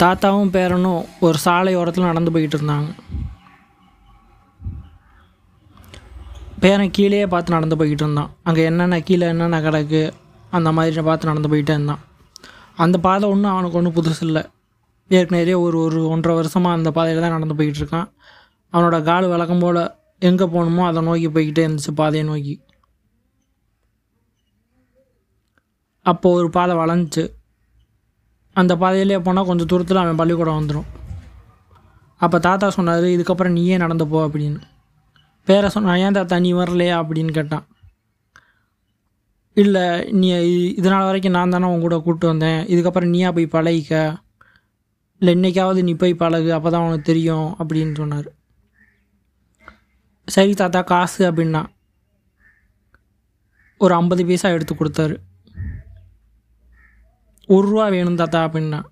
தாத்தாவும் பேரனும் ஒரு சாலையோரத்தில் நடந்து போய்கிட்டு இருந்தாங்க. பேரன் கீழேயே பார்த்து நடந்து போய்கிட்டு இருந்தான். அங்கே என்னென்ன கீழே என்னென்ன கிடக்கு அந்த மாதிரி பார்த்து நடந்து போயிட்டே இருந்தான். அந்த பாதை ஒன்றும் அவனுக்கு ஒன்றும் புதுசு இல்லை. ஏற்கனவே ஒரு ஒரு ஒன்றரை வருஷமாக அந்த பாதையில் தான் நடந்து போய்கிட்டு இருக்கான். அவனோட கால் விளக்கம் போல் எங்கே போகணுமோ அதை நோக்கி போய்கிட்டே இருந்துச்சு பாதையை நோக்கி. அப்போது ஒரு பாதை வளைஞ்சிச்சு அந்த பாதையிலே போனால் கொஞ்சம் தூரத்தில் அவன் பள்ளிக்கூடம் வந்துடும் அப்போ தாத்தா சொன்னார் இதுக்கப்புறம் நீயே நடந்து போ அப்படின்னு. பேரை சொன்னான் ஏன் தாத்தா நீ வரலையா? அப்படின்னு கேட்டான். இல்லை நீ இதனால் இது வரைக்கும் நான் தானே உன் கூட கூப்பிட்டு வந்தேன். இதுக்கப்புறம் நீயா போய் பழகிக்க? இல்லை இன்னைக்காவது நீ போய் பழகு அப்போ தான் உனக்கு தெரியும் அப்படின்னு சொன்னார். சரி தாத்தா காசு அப்படின்னா ஒரு ஐம்பது பைசா எடுத்து கொடுத்தாரு. ஒரு ரூபா வேணும் தாத்தா அப்படின்னா.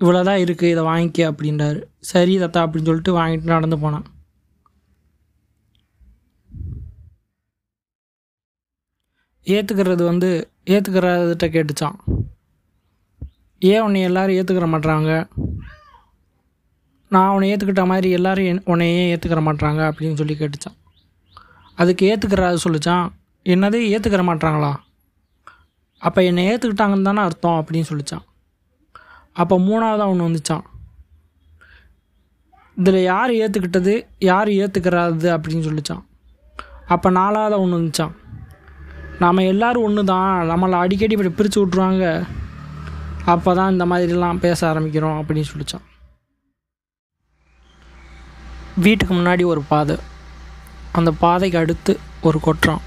இவ்வளோதான் இருக்குது இதை வாங்கிக்க அப்படின்றாரு. சரி தாத்தா அப்படின்னு சொல்லிட்டு வாங்கிட்டு நடந்து போனான். ஏற்றுக்கிறது வந்து ஏற்றுக்கிறதுட்ட கேட்டுச்சான் ஏன் உன்னை எல்லாரும் ஏற்றுக்கிற மாட்டுறாங்க நான் உன்னை ஏற்றுக்கிட்ட மாதிரி எல்லோரும் என்- உன்னை ஏன் ஏற்றுக்கிற மாட்றாங்க அப்படின்னு சொல்லி கேட்டுச்சான் அதுக்கு ஏற்றுக்கிறாது சொல்லிச்சான் என்னது ஏற்றுக்கிற மாட்றாங்களா? அப்போ என்னை ஏற்றுக்கிட்டாங்கன்னு தானே அர்த்தம் அப்படின்னு சொல்லிச்சான். அப்போ மூணாவதாக ஒன்று வந்துச்சான். இதில் யார் ஏற்றுக்கிட்டது யார் ஏற்றுக்கிறாது அப்படின்னு சொல்லிச்சான். அப்போ நாலாவதாக ஒன்று வந்துச்சான். நாம் எல்லாரும் ஒன்று தான் நம்மளை அடிக்கடி இப்படி பிரித்து விட்ருவாங்க அப்போ தான் இந்த மாதிரிலாம் பேச ஆரம்பிக்கிறோம் அப்படின்னு சொல்லிச்சான். வீட்டுக்கு முன்னாடி ஒரு பாதை. அந்த பாதைக்கு அடுத்து ஒரு கொற்றம்.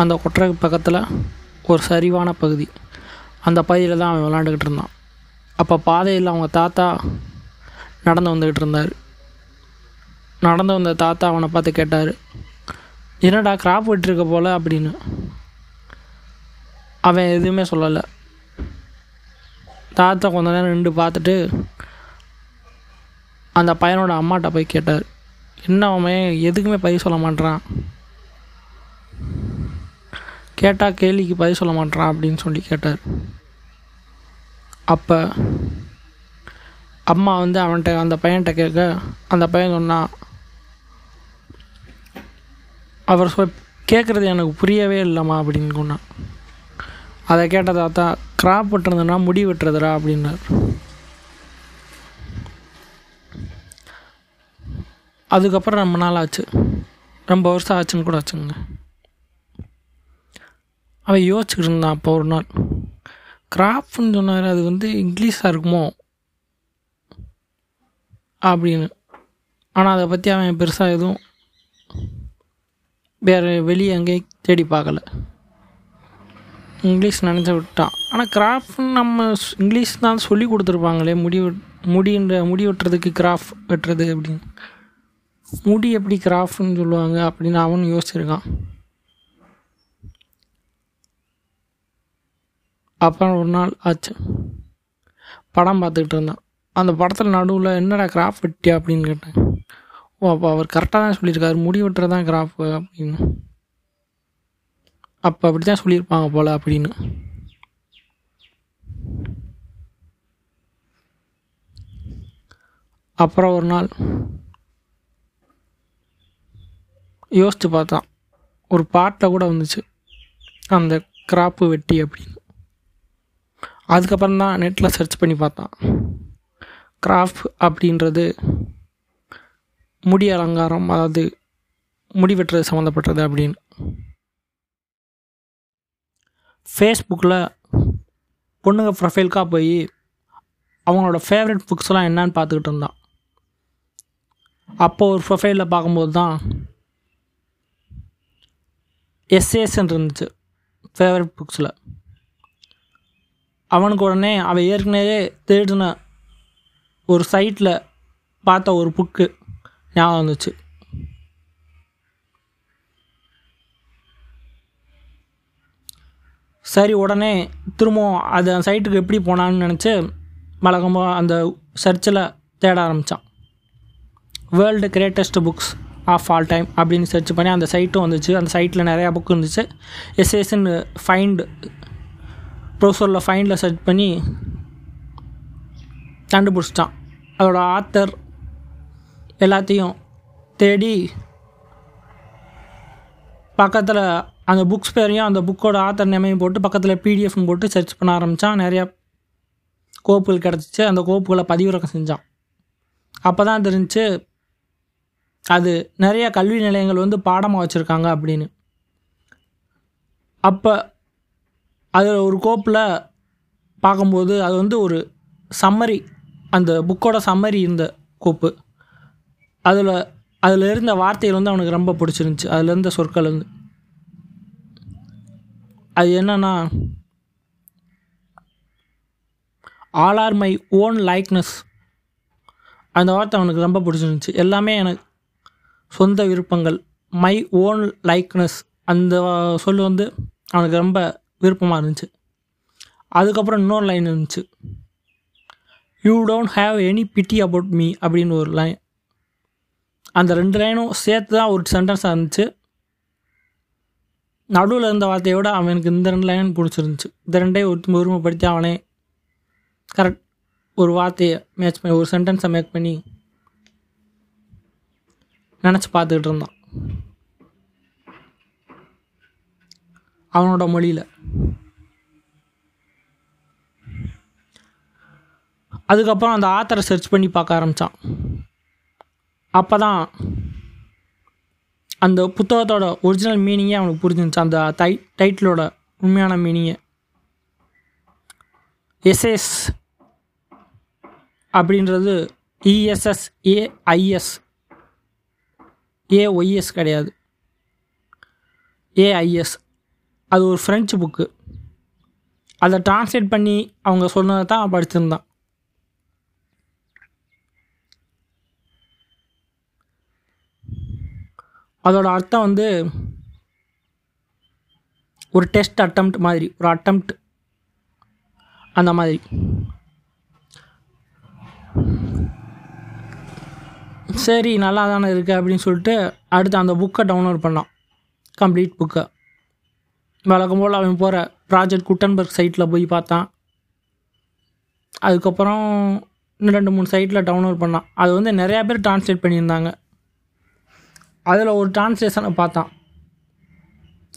அந்த கொற்றைக்கு பக்கத்தில் ஒரு சரிவான பகுதி. அந்த பகுதியில் தான் அவன் விளாண்டுக்கிட்டு இருந்தான். அப்போ பாதையில் அவங்க தாத்தா நடந்து வந்துக்கிட்டு இருந்தார். நடந்து வந்த தாத்தா அவனை பார்த்து கேட்டார் என்னடா கிராப் விட்டுருக்க போல்? அப்படின்னு. அவன் எதுவுமே சொல்லலை. தாத்தா கொஞ்ச நேரம் நின்று பார்த்துட்டு அந்த பையனோட அம்மாட்ட போய் கேட்டார் என்ன அவன் எதுக்குமே பதில் சொல்ல மாட்டேறான் கேட்டால் கேள்விக்கு பதில் சொல்ல மாட்றான் அப்படின்னு சொல்லி கேட்டார். அப்போ அம்மா வந்து அவன்கிட்ட அந்த பையன்கிட்ட கேட்க அந்த பையன் சொன்னான் அவர் சொ கேட்குறது எனக்கு புரியவே இல்லைம்மா அப்படின்னு சொன்னான் அதை கேட்ட தாத்தா கிராப் வெட்டுறதுனா முடி வெட்டுறதுடா அப்படின்னார். அதுக்கப்புறம் ரொம்ப நாள் ஆச்சு. ரொம்ப வருஷம் ஆச்சுன்னு கூட ஆச்சுங்க அவன் யோசிச்சுக்கிட்டு இருந்தான் அப்போ ஒரு நாள். கிராஃப்ட்னு சொன்னார் அது வந்து இங்கிலீஷாக இருக்குமோ? அப்படின்னு. ஆனால் அதை பற்றி அவன் பெருசாக எதுவும் வேறு வெளியே எங்கேயும் தேடி பார்க்கல. இங்கிலீஷ் நினச்ச விட்டான். ஆனால் கிராஃப்ட்னு நம்ம இங்கிலீஷ் தான் சொல்லி கொடுத்துருப்பாங்களே முடி முடின்ற முடி வெட்டுறதுக்கு கிராஃப் வெட்டுறது அப்படின்னு. முடி எப்படி கிராஃப்ட்னு சொல்லுவாங்க அப்படின்னு அவனும் யோசிச்சிருக்கான். அப்புறம் ஒரு நாள் ஆச்சு. படம் பார்த்துக்கிட்டு இருந்தான். அந்த படத்தில் நடுவில் என்னடா கிராஃப் வெட்டியா அப்படின்னு கேட்டேன். ஓ அப்போ அவர் கரெக்டாக தான் சொல்லியிருக்காரு. முடி வெட்டுறது தான் கிராஃப் அப்படின்னு. அப்போ அப்படி தான் சொல்லியிருப்பாங்க போல் அப்படின்னு. அப்புறம் ஒரு நாள் யோசித்து பார்த்தான். ஒரு பாட்டில் கூட வந்துச்சு. அந்த கிராப்பு வெட்டி அப்படின்னு. அதுக்கப்புறம் தான் நெட்டில் சர்ச் பண்ணி பார்த்தான். கிராஃப்ட் அப்படின்றது முடி அலங்காரம் அதாவது முடி வெட்டுறது சம்மந்தப்பட்டது அப்படின்னு. ஃபேஸ்புக்கில் பொண்ணுங்க ப்ரொஃபைலுக்காக போய் அவங்களோட ஃபேவரட் புக்ஸ்லாம் என்னன்னு பார்த்துக்கிட்டு இருந்தான். அப்போ ஒரு ப்ரொஃபைலில் பார்க்கும்போது தான் எஸ்ஏஸ்ன்னு இருந்துச்சு ஃபேவரட் புக்ஸில் அவனுக்கு உடனே அவன் ஏற்கனவே தேடின ஒரு சைட்டில் பார்த்த ஒரு புக்கு ஞாபகம் வந்துச்சு. சரி உடனே திரும்பவும் அது அந்த சைட்டுக்கு எப்படி போனான்னு நினச்சி வழக்கமாக அந்த சர்ச்சில் தேட ஆரம்பித்தான் world greatest books of all time அப்படின்னு சர்ச் பண்ணி அந்த சைட்டும் வந்துச்சு. அந்த சைட்டில் நிறையா புக் இருந்துச்சு. எஸ்எஸ்ன்னு ஃபைண்ட் ப்ரௌசரில் ஃபைனில் சர்ச் பண்ணி கண்டுபிடிச்சிட்டான். அதோட ஆத்தர் எல்லாத்தையும் தேடி பக்கத்தில் அந்த புக்ஸ் பேரையும் அந்த புக்கோட ஆத்தர் நேமையும் போட்டு பக்கத்தில் பிடிஎஃப்னு போட்டு சர்ச் பண்ண ஆரம்பித்தான் நிறையா கோப்புகள் கிடச்சிச்சு. அந்த கோப்புகளை பதிவிறக்கம் செஞ்சான். அப்போ தான் தெரிஞ்சு அது நிறைய கல்வி நிலையங்கள் வந்து பாடமாக வச்சுருக்காங்க அப்படின்னு. அப்போ அதில் ஒரு கோப்பில் பார்க்கும்போது அது வந்து ஒரு சம்மரி அந்த புக்கோட சம்மரி இருந்த கோப்பு. அதில் அதில் இருந்த வார்த்தைகள் வந்து அவனுக்கு ரொம்ப பிடிச்சிருந்துச்சி. அதில் இருந்த சொற்கள் வந்து. அது என்னன்னா all are my own likeness அந்த வார்த்தை அவனுக்கு ரொம்ப பிடிச்சிருந்துச்சி. எல்லாமே எனக்கு சொந்த விருப்பங்கள். மை ஓன் லைக்னஸ் அந்த சொல் வந்து அவனுக்கு ரொம்ப விருப்பமாக இருந்துச்சு. அதுக்கப்புறம் இன்னொரு லைன் இருந்துச்சு. You don't have any pity about me அப்படின்னு ஒரு லைன் அந்த ரெண்டு லைனும் சேர்த்து தான் ஒரு சென்டென்ஸாக இருந்துச்சு. நடுவில் இருந்த வார்த்தையை விட அவனுக்கு இந்த ரெண்டு லைன் பிடிச்சிருந்துச்சு. இந்த ரெண்டே ஒரு ஒருமைப்படுத்தி அவனே கரெக்ட் ஒரு வார்த்தையை மேட்ச் பண்ணி ஒரு சென்டென்ஸை மேக் பண்ணி நினச்சி பார்த்துக்கிட்டு இருந்தான். அவனோட மொழியில். அதுக்கப்புறம் அந்த ஆத்தரை சர்ச் பண்ணி பார்க்க ஆரம்பித்தான் அப்போ தான் அந்த புத்தகத்தோட ஒரிஜினல் மீனிங்கே அவனுக்கு புரிஞ்சிருந்துச்சு. அந்த டை டைட்டிலோட உண்மையான மீனிங்கே எஸ்எஸ் அப்படின்றது இஎஸ்எஸ் ஏஐஎஸ் ஏஒய்எஸ் கிடையாது. ஏஐஎஸ் அது ஒரு ஃப்ரெஞ்சு புக்கு அதை டிரான்ஸ்லேட் பண்ணி அவங்க சொன்னதை தான் படிச்சிருந்தான். அதோட அர்த்தம் வந்து ஒரு டெஸ்ட் அட்டம்ப்ட் மாதிரி ஒரு அட்டம்ப்ட் அந்த மாதிரி. சரி நல்லா தானே இருக்குது அப்படின்னு சொல்லிட்டு அடுத்து அந்த புக்கை டவுன்லோட் பண்ணான். கம்ப்ளீட் புக்கை வழக்கம் போல் அவன் போகிற ப்ராஜெக்ட் குட்டன்பர்க் சைட்டில் போய் பார்த்தான். அதுக்கப்புறம் இன்னும் ரெண்டு மூணு சைட்டில் டவுன்லோட் பண்ணான். அது வந்து நிறையா பேர் ட்ரான்ஸ்லேட் பண்ணியிருந்தாங்க. அதில் ஒரு டிரான்ஸ்லேஷனை பார்த்தான்.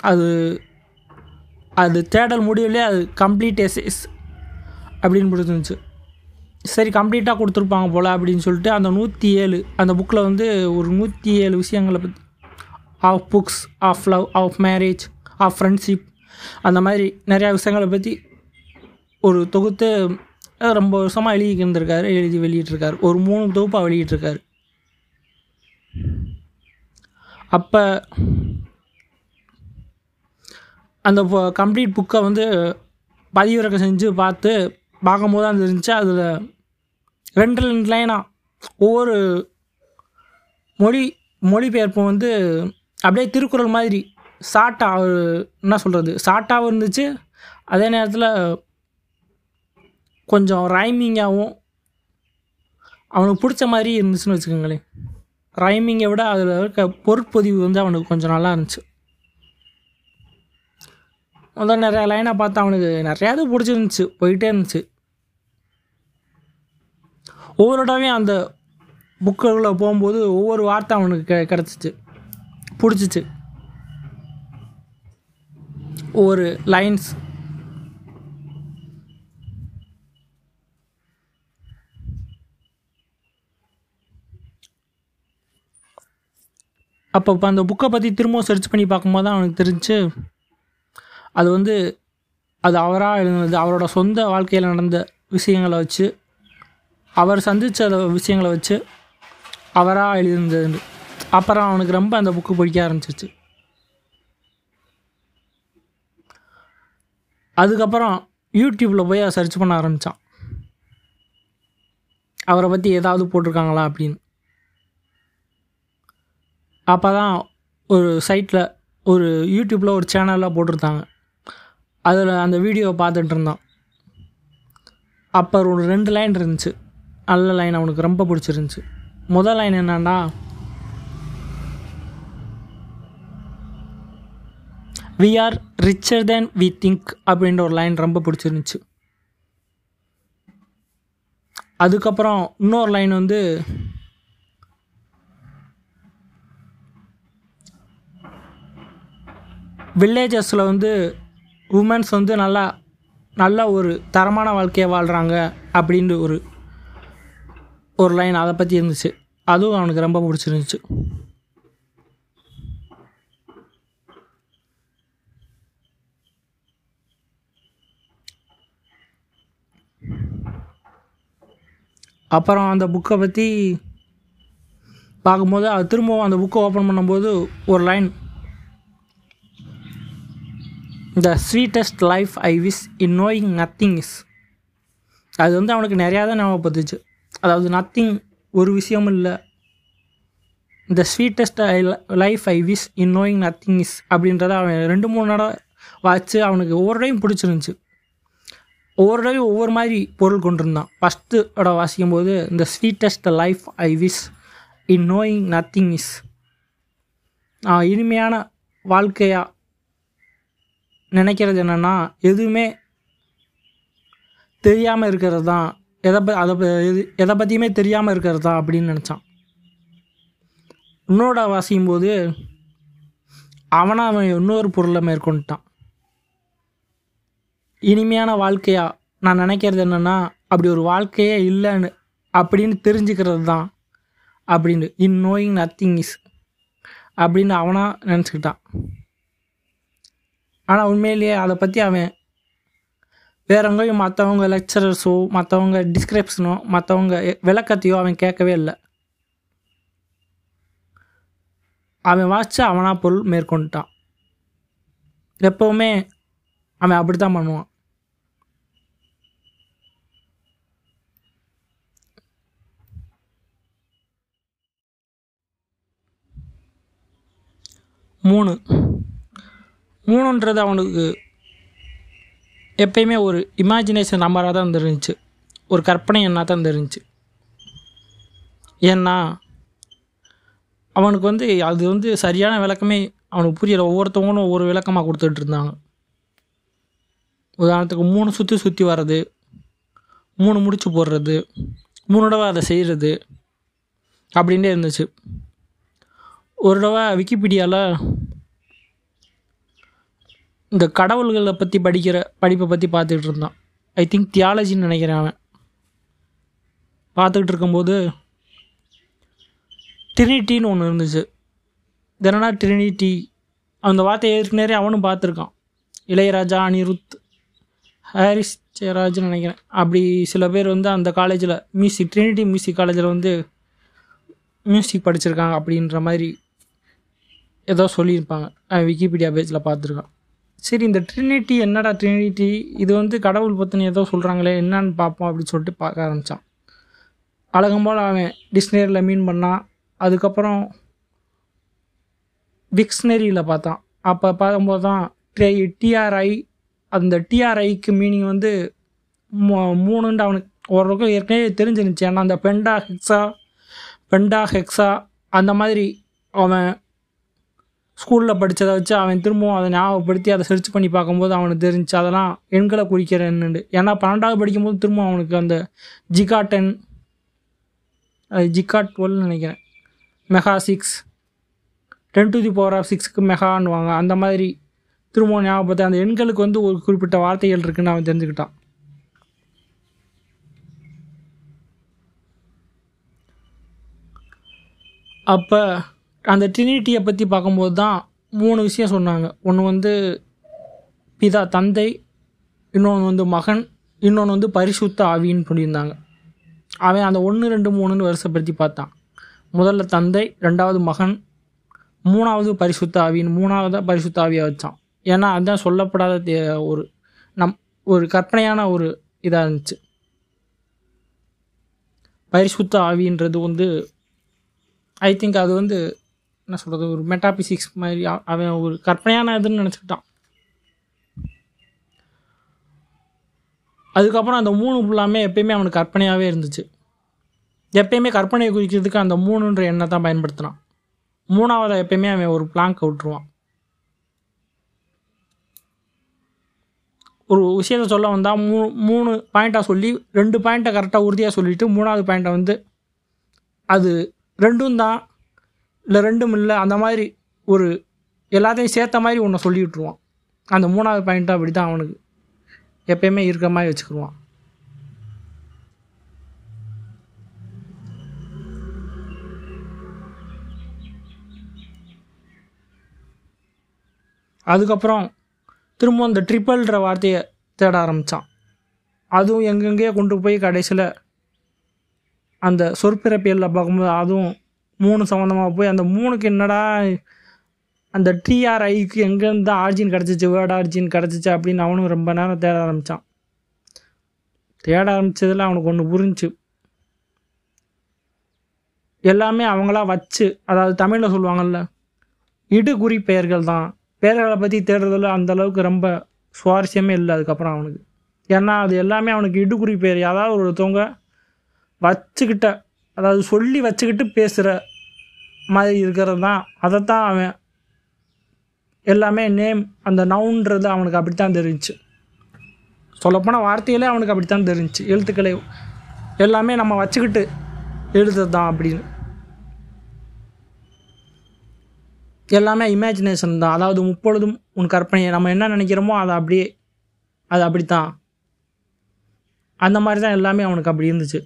அது அது தேடல் முடிவுலேயே அது கம்ப்ளீட் எஸ்எஸ் அப்படின்னு கொடுத்துருந்துச்சு சரி கம்ப்ளீட்டாக கொடுத்துருப்பாங்க போல் அப்படின்னு சொல்லிட்டு அந்த நூற்றி ஏழு அந்த புக்கில் வந்து ஒரு நூற்றி ஏழு விஷயங்களை பற்றி of books of love of marriage of friendship அந்த மாதிரி நிறையா விஷயங்களை பற்றி ஒரு தொகுத்து ரொம்ப வருஷமாக எழுதி இருந்திருக்காரு எழுதி வெளியிட்டிருக்காரு. ஒரு மூணு தொகுப்பாக வெளியிட்டிருக்காரு. அப்போ அந்த கம்ப்ளீட் புக்கை வந்து பதிவிறக்கம் செஞ்சு பார்த்து பார்க்கும்போது தான் இருந்துச்சு அதில் ரெண்டு ரெண்டு லைனாக ஒவ்வொரு மொழி மொழிபெயர்ப்பு வந்து அப்படியே திருக்குறள் மாதிரி ஷார்ட்டாக அவர் என்ன சொல்கிறது ஷார்ட்டாகவும் இருந்துச்சு. அதே நேரத்தில் கொஞ்சம் ரைமிங்காகவும் அவனுக்கு பிடிச்ச மாதிரி இருந்துச்சுன்னு வச்சுக்கோங்களேன். ரைமிங்கை விட அதில் இருக்க பொருட்பொதிவு வந்து அவனுக்கு கொஞ்சம் நல்லா இருந்துச்சு. முதல் நிறையா லைனை பார்த்து அவனுக்கு நிறையா இது பிடிச்சிருந்துச்சு போயிட்டே இருந்துச்சு. ஒவ்வொரு தடவையும் அந்த புக்குள்ளே போகும்போது ஒவ்வொரு வார்த்தை அவனுக்கு கெ கிடச்சிச்சு. பிடிச்சிச்சு. ஒரு லைன்ஸ் அப்போ இப்போ அந்த புக்கை பற்றி திரும்பவும் சர்ச் பண்ணி பார்க்கும்போது தான் அவனுக்கு தெரிஞ்சு அது வந்து அது அவராக எழுதுனது அவரோட சொந்த வாழ்க்கையில் நடந்த விஷயங்களை வச்சு அவர் சந்தித்த விஷயங்களை வச்சு அவராக எழுதியிருந்தது அப்புறம் அவனுக்கு ரொம்ப அந்த புக்கு பிடிக்க ஆரம்பிச்சிச்சு அதுக்கப்புறம் யூடியூப்பில் போய் சர்ச் பண்ண ஆரம்பித்தான் அவரை பற்றி ஏதாவது போட்டிருக்காங்களா அப்படின்னு. அப்போ தான் ஒரு சைட்டில் ஒரு யூடியூப்பில் ஒரு சேனலில் போட்டிருந்தாங்க. அதில் அந்த வீடியோவை பார்த்துட்டு இருந்தான். அப்போ ஒரு ரெண்டு லைன் இருந்துச்சு. நல்ல லைன் அவனுக்கு ரொம்ப பிடிச்சிருந்துச்சி. முதல் லைன் என்னன்னா we are richer than we think அப்படின்ற ஒரு லைன் ரொம்ப பிடிச்சிருந்துச்சு. அதுக்கப்புறம் இன்னொரு லைன் வந்து வில்லேஜஸில் வந்து உமன்ஸ் வந்து நல்லா நல்ல ஒரு தரமான வாழ்க்கையை வாழ்கிறாங்க அப்படின்ற ஒரு ஒரு லைன் அதை பற்றி இருந்துச்சு. அதுவும் அவனுக்கு ரொம்ப பிடிச்சிருந்துச்சு. அப்புறம் அந்த புக்கை பற்றி பார்க்கும்போது அது திரும்பவும் அந்த புக்கை ஓப்பன் பண்ணும்போது ஒரு line the sweetest life I wish in knowing nothing is அது வந்து அவனுக்கு நிறையா தான் ஞாபகப்படுத்துச்சு. அதாவது நத்திங் ஒரு விஷயமும் இல்லை. The sweetest I life I wish in knowing nothing is அப்படின்றத அவன் ரெண்டு மூணு தடவை வச்சு அவனுக்கு ஒவ்வொரு டைம் பிடிச்சிருந்துச்சு. ஒவ்வொரு தடவையும் ஒவ்வொரு மாதிரி பொருள் கொண்டிருந்தான். ஃபஸ்ட்டோட வாசிக்கும் போது இந்த sweetest life I wish in knowing nothing is இனிமையான வாழ்க்கையாக நினைக்கிறது என்னென்னா எதுவுமே தெரியாமல் இருக்கிறது தான். எதை ப அதை எது எதை பற்றியுமே தெரியாமல் இருக்கிறது தான் அப்படின்னு நினச்சான். இன்னோட வாசிக்கும் போது அவனை அவன் இன்னொரு பொருளை மேற்கொண்டுட்டான். இனிமையான வாழ்க்கையா? நான் நினைக்கிறது என்னென்னா அப்படி ஒரு வாழ்க்கையே இல்லைன்னு அப்படின்னு தெரிஞ்சுக்கிறது தான். அப்படின்னு இன் நோயிங் நத்திங் இஸ் அப்படின்னு அவனாக நினச்சிக்கிட்டான். ஆனால் உண்மையிலேயே அதை பற்றி அவன் வேற மற்றவங்க லெக்சரர்ஸோ மற்றவங்க டிஸ்கிரிப்ஷனோ மற்றவங்க விளக்கத்தையோ அவன் கேட்கவே இல்லை. அவன் வாசித்து அவனா பொருள் மேற்கொண்டுட்டான். எப்போவுமே அவன் அப்படி தான் பண்ணுவான். மூணு. மூணுன்றது அவனுக்கு எப்பயுமே ஒரு இமேஜினேஷன் நம்பராக தான் இருந்துருந்துச்சு ஒரு கற்பனை என்ன தான் இருந்துருந்துச்சு ஏன்னா அவனுக்கு வந்து அது வந்து சரியான விளக்கமே அவனுக்கு புரியல. ஒவ்வொருத்தவங்களும் ஒவ்வொரு விளக்கமாக கொடுத்துட்டு இருந்தாங்க. உதாரணத்துக்கு மூணு சுற்றி சுற்றி வர்றது மூணு முடிச்சு போடுறது மூணு தடவை அதை செய்கிறது அப்படின்ட்டே இருந்துச்சு. ஒரு தடவை விக்கிபீடியாவில் இந்த கடவுள்களை பற்றி படிக்கிற படிப்பை பற்றி பார்த்துக்கிட்டு இருந்தான். ஐ திங்க் தியாலஜின்னு நினைக்கிறேன் அவன். பார்த்துக்கிட்டு இருக்கும்போது ட்ரினிட்டின்னு ஒன்று இருந்துச்சு. தினனா ட்ரினிட்டி அந்த வார்த்தையை ஏற்கனவே அவனும் பார்த்துருக்கான். இளையராஜா அனிருத் ஹாரிஸ் ஜெயராஜ்னு நினைக்கிறேன். அப்படி சில பேர் வந்து அந்த காலேஜில் மியூசிக் ட்ரினிட்டி மியூசிக் காலேஜில் வந்து மியூசிக் படிச்சிருக்காங்க அப்படின்ற மாதிரி ஏதோ சொல்லியிருப்பாங்க. அவன் விக்கிபீடியா பேஜில் பார்த்துருக்கான். சரி இந்த ட்ரினிட்டி என்னடா ட்ரினிட்டி? இது வந்து கடவுள் பற்றின ஏதோ சொல்கிறாங்களே என்னன்னு பார்ப்போம் அப்படின்னு சொல்லிட்டு பார்க்க ஆரம்பித்தான் அழகம்போல் அவன் டிக்ஷனரியில் மீன் பண்ணான். அதுக்கப்புறம் டிக்ஷனரியில் பார்த்தான். அப்போ பார்க்கும்போது தான் டிஆர்ஐ அந்த டிஆர்ஐக்கு மீனிங் வந்து மூணுண்டு அவனுக்கு ஓரளவுக்கு ஏற்கனவே தெரிஞ்சிருந்துச்சு. ஏன்னா அந்த பெண்டா ஹெக்ஸா பெண்டா ஹெக்ஸா அந்த மாதிரி அவன் ஸ்கூலில் படித்ததை வச்சு அவன் திரும்பவும் அதை ஞாபகப்படுத்தி அதை சர்ச் பண்ணி பார்க்கும்போது அவனுக்கு தெரிஞ்சுச்சு அதெல்லாம் எண்களை குறிக்கிற எண்ணுண்டு. ஏன்னா பன்னெண்டாவது படிக்கும்போது திரும்ப அவனுக்கு அந்த ஜிகா டென் அது ஜிகா டுவெல்னு நினைக்கிறேன். Mega six ten to the power of சிக்ஸ்க்கு மெகான்னுவாங்க அந்த மாதிரி திரும்பவும் ஞாபகப்படுத்த அந்த எண்களுக்கு வந்து ஒரு குறிப்பிட்ட வார்த்தைகள் இருக்குன்னு அவன் தெரிஞ்சுக்கிட்டான். அப்போ அந்த ட்ரினிட்டியை பற்றி பார்க்கும்போது தான் மூணு விஷயம் சொன்னாங்க. ஒன்று வந்து பிதா தந்தை இன்னொன்று வந்து மகன் இன்னொன்று வந்து பரிசுத்த ஆவின்னு சொல்லியிருந்தாங்க. அவன் அந்த ஒன்று ரெண்டு மூணுன்னு வருஷப்படுத்தி பார்த்தான். முதல்ல தந்தை ரெண்டாவது மகன் மூணாவது பரிசுத்த ஆவின்னு மூணாவதாக பரிசுத்த ஆவியாக வச்சான். ஏன்னா அதுதான் சொல்லப்படாத தே- ஒரு நம் ஒரு கற்பனையான ஒரு இதாக இருந்துச்சு. பரிசுத்த ஆவின்றது வந்து ஐ திங்க் அது வந்து என்ன சொல்கிறது ஒரு மெட்டாபிசிக்ஸ் மாதிரி அவன் ஒரு கற்பனையான இதுன்னு நினச்சிக்கிட்டான். அதுக்கப்புறம் அந்த மூணு ஃபுல்லாமே எப்பயுமே அவனுக்கு கற்பனையாகவே இருந்துச்சு. எப்பயுமே கற்பனையை குறிக்கிறதுக்கு அந்த மூணுன்ற எண்ணை தான் பயன்படுத்தினான் மூணாவதாக எப்பயுமே அவன் ஒரு பிளாங்க் விட்டுருவான். ஒரு விஷயத்த சொல்ல வந்தால் மூணு மூணு பாயிண்ட்டாக சொல்லி ரெண்டு பாயிண்ட்டை கரெக்டாக உறுதியாக சொல்லிவிட்டு மூணாவது பாயிண்ட்டை வந்து அது ரெண்டும் தான் இல்லை ரெண்டும் இல்லை அந்த மாதிரி ஒரு எல்லாத்தையும் சேர்த்த மாதிரி ஒன்றை சொல்லி விட்ருவான் அந்த மூணாவது பாயிண்ட்டு அப்படி தான் அவனுக்கு எப்பயுமே இருக்கிற மாதிரி வச்சுக்கிடுவான் அதுக்கப்புறம் திரும்ப அந்த ட்ரிப்பிள்ன்ற வார்த்தையை தேட ஆரம்பித்தான் அதுவும் எங்கெங்கேயோ கொண்டு போய் கடைசியில் அந்த சொற்பிறப்பியலில் பார்க்கும்போது அதுவும் மூணு சம்மந்தமாக போய் அந்த மூணுக்கு என்னடா அந்த டிஆர்ஐக்கு எங்கேருந்து ஆர்ஜின் கிடச்சிச்சு? வேர்ட் ஆர்ஜின் கிடச்சிச்சு அப்படின்னு அவனும் ரொம்ப நேரம் தேட ஆரம்பித்தான் தேட ஆரம்பித்ததில் அவனுக்கு ஒன்று புரிஞ்சு. எல்லாமே அவங்களா வச்சு அதாவது தமிழில் சொல்லுவாங்கள்ல இடுகுறி பெயர்கள் தான். பெயர்களை பற்றி தேடுறதில் அந்த அளவுக்கு ரொம்ப சுவாரஸ்யமே இல்லை அதுக்கப்புறம் அவனுக்கு. ஏன்னா அது எல்லாமே அவனுக்கு இடுகுறி பெயர். அதாவது ஒருத்தவங்க வச்சுக்கிட்ட அதாவது சொல்லி வச்சுக்கிட்டு பேசுகிற மாதிரி இருக்கிறது தான் அதைத்தான் அவன் எல்லாமே நேம் அந்த நவுன்றது அவனுக்கு அப்படித்தான் தெரிஞ்சு. சொல்லப்போனால் வார்த்தையிலே அவனுக்கு அப்படித்தான் தெரிஞ்சுச்சு எழுத்துக்களை எல்லாமே நம்ம வச்சுக்கிட்டு எழுதுறது தான் அப்படின்னு. எல்லாமே இமேஜினேஷன் தான். அதாவது முப்பொழுதும் உன் கற்பனை நம்ம என்ன நினைக்கிறோமோ அதை அப்படியே அது அப்படித்தான். அந்த மாதிரி தான் எல்லாமே அவனுக்கு அப்படி இருந்துச்சு.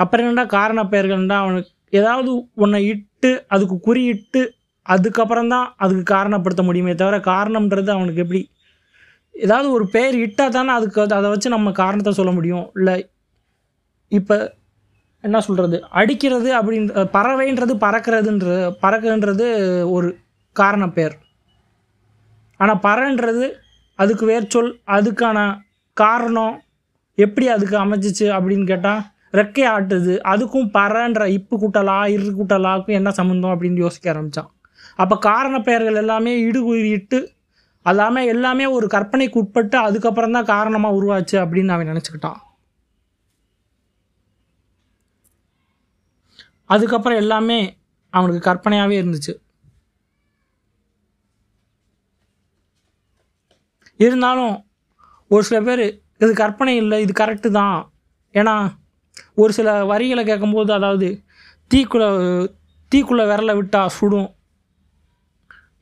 அப்புறம் என்னடா காரண பெயர்கள்டா அவனுக்கு ஏதாவது உன்னை இட்டு அதுக்கு குறியிட்டு அதுக்கப்புறம் தான் அதுக்கு காரணப்படுத்த முடியுமே தவிர காரணம்ன்றது அவனுக்கு எப்படி? ஏதாவது ஒரு பெயர் இட்டால் தானே அதுக்கு அது- அதை வச்சு நம்ம காரணத்தை சொல்ல முடியும். இல்லை இப்போ என்ன சொல்கிறது அடிக்கிறது அப்படின்ற பறவைன்றது பறக்கிறதுன்ற பறக்குன்றது ஒரு காரண பெயர் ஆனால் பறன்றது அதுக்கு வேர் சொல் அதுக்கான காரணம் எப்படி அதுக்கு அமைஞ்சிச்சு அப்படின்னு கேட்டால் ரெக்கை ஆட்டுது அதுக்கும் பறன்ற இப்பு கூட்டலா இரு கூட்டலாக்கும் என்ன சம்மந்தம் அப்படின்னு யோசிக்க ஆரம்பித்தான் அப்போ காரண பெயர்கள் எல்லாமே இடுகுறிட்டு எல்லாமே எல்லாமே ஒரு கற்பனைக்கு உட்பட்டு அதுக்கப்புறம் தான் காரணமாக உருவாச்சு அப்படின்னு அவன் நினச்சிக்கிட்டான். அதுக்கப்புறம் எல்லாமே அவனுக்கு கற்பனையாகவே இருந்துச்சு. இருந்தாலும் ஒரு சில பேர் இது கற்பனை இல்லை இது கரெக்டு தான். ஏன்னா ஒரு சில வரிகளை கேட்கும்போது அதாவது தீக்குள்ள தீக்குள்ளே விரலை விட்டால் சுடும்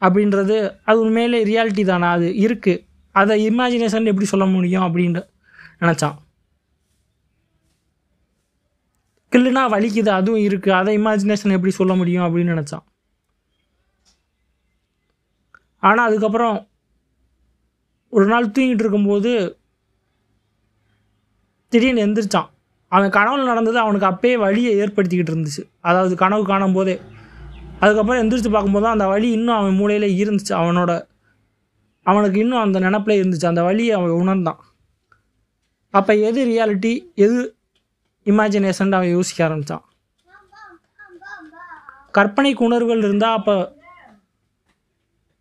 அப்படின்றது அது உண்மையிலே ரியாலிட்டி தானே? அது இருக்குது அதை இமேஜினேஷன் எப்படி சொல்ல முடியும் அப்படின்ற நினச்சான். கில்லுனா வலிக்குது அதுவும் இருக்குது அதை இமேஜினேஷன் எப்படி சொல்ல முடியும் அப்படின்னு நினச்சான். ஆனால் அதுக்கப்புறம் ஒரு நாள் தூங்கிட்டு இருக்கும்போது திடீர்னு எந்திரிச்சான். அவன் கனவுல நடந்தது அவனுக்கு அப்பயே வழியை ஏற்படுத்திக்கிட்டு இருந்துச்சு. அதாவது கனவு காணும் போதே அதுக்கப்புறம் எந்திரிச்சு பார்க்கும்போது தான் அந்த வழி இன்னும் அவன் மூளையில் இருந்துச்சு. அவனோட அவனுக்கு இன்னும் அந்த நினப்பில் இருந்துச்சு. அந்த வழியை அவன் உணர்ந்தான். அப்போ எது ரியாலிட்டி எது இமேஜினேஷன் அவன் யோசிக்க ஆரம்பித்தான் கற்பனைக்கு உணர்வுகள் இருந்தால் அப்போ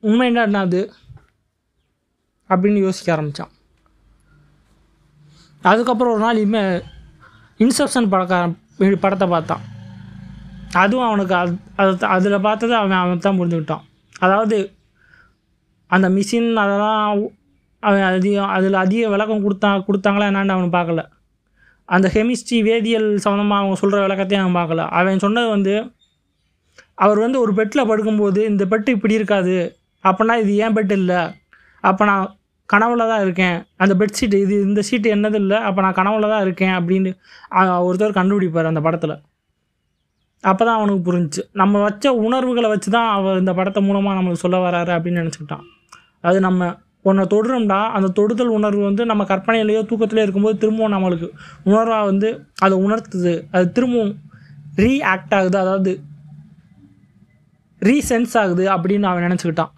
உண்மைன்னா என்னது அப்படின்னு யோசிக்க ஆரம்பித்தான் அதுக்கப்புறம் ஒரு நாள் இமே இன்செப்ஷன் படக்க படத்தை பார்த்தான். அதுவும் அவனுக்கு அது அது அதில் பார்த்தது அவன் அவன் தான் புரிஞ்சுக்கிட்டான். அதாவது அந்த மிஷின் அதெல்லாம் அவன் அதிகம் அதில் அதிக விளக்கம் கொடுத்தா கொடுத்தாங்களா என்னான்னு அவன் பார்க்கல. அந்த கெமிஸ்ட்ரி வேதியியல் சம்மந்தமாக அவங்க சொல்கிற விளக்கத்தையும் அவன் பார்க்கல. அவன் சொன்னது வந்து அவர் வந்து ஒரு பெட்டில் படுக்கும்போது இந்த பெட்டு இப்படி இருக்காது. அப்போனா இது ஏன் பெட் இல்லை? அப்போ நான் கனவுல தான் இருக்கேன். அந்த பெட்ஷீட் இது இந்த சீட்டு என்னது இல்லை அப்போ நான் கனவுல தான் இருக்கேன் அப்படின்னு ஒருத்தர் கண்டுபிடிப்பார் அந்த படத்தில். அப்போ தான் அவனுக்கு புரிஞ்சுச்சு. நம்ம வச்ச உணர்வுகளை வச்சு தான் அவர் இந்த படத்தை மூலமாக நம்மளுக்கு சொல்ல வராரு அப்படின்னு நினச்சிக்கிட்டான். அது நம்ம ஒன்றை தொடுறோம்டா அந்த தொடுதல் உணர்வு வந்து நம்ம கற்பனையிலேயோ தூக்கத்திலேயோ இருக்கும்போது திரும்பவும் நம்மளுக்கு உணர்வாக வந்து அதை உணர்த்துது. அது திரும்பவும் ரீஆக்ட் ஆகுது. அதாவது ரீசென்ஸ் ஆகுது அப்படின்னு அவன் நினச்சிக்கிட்டான்.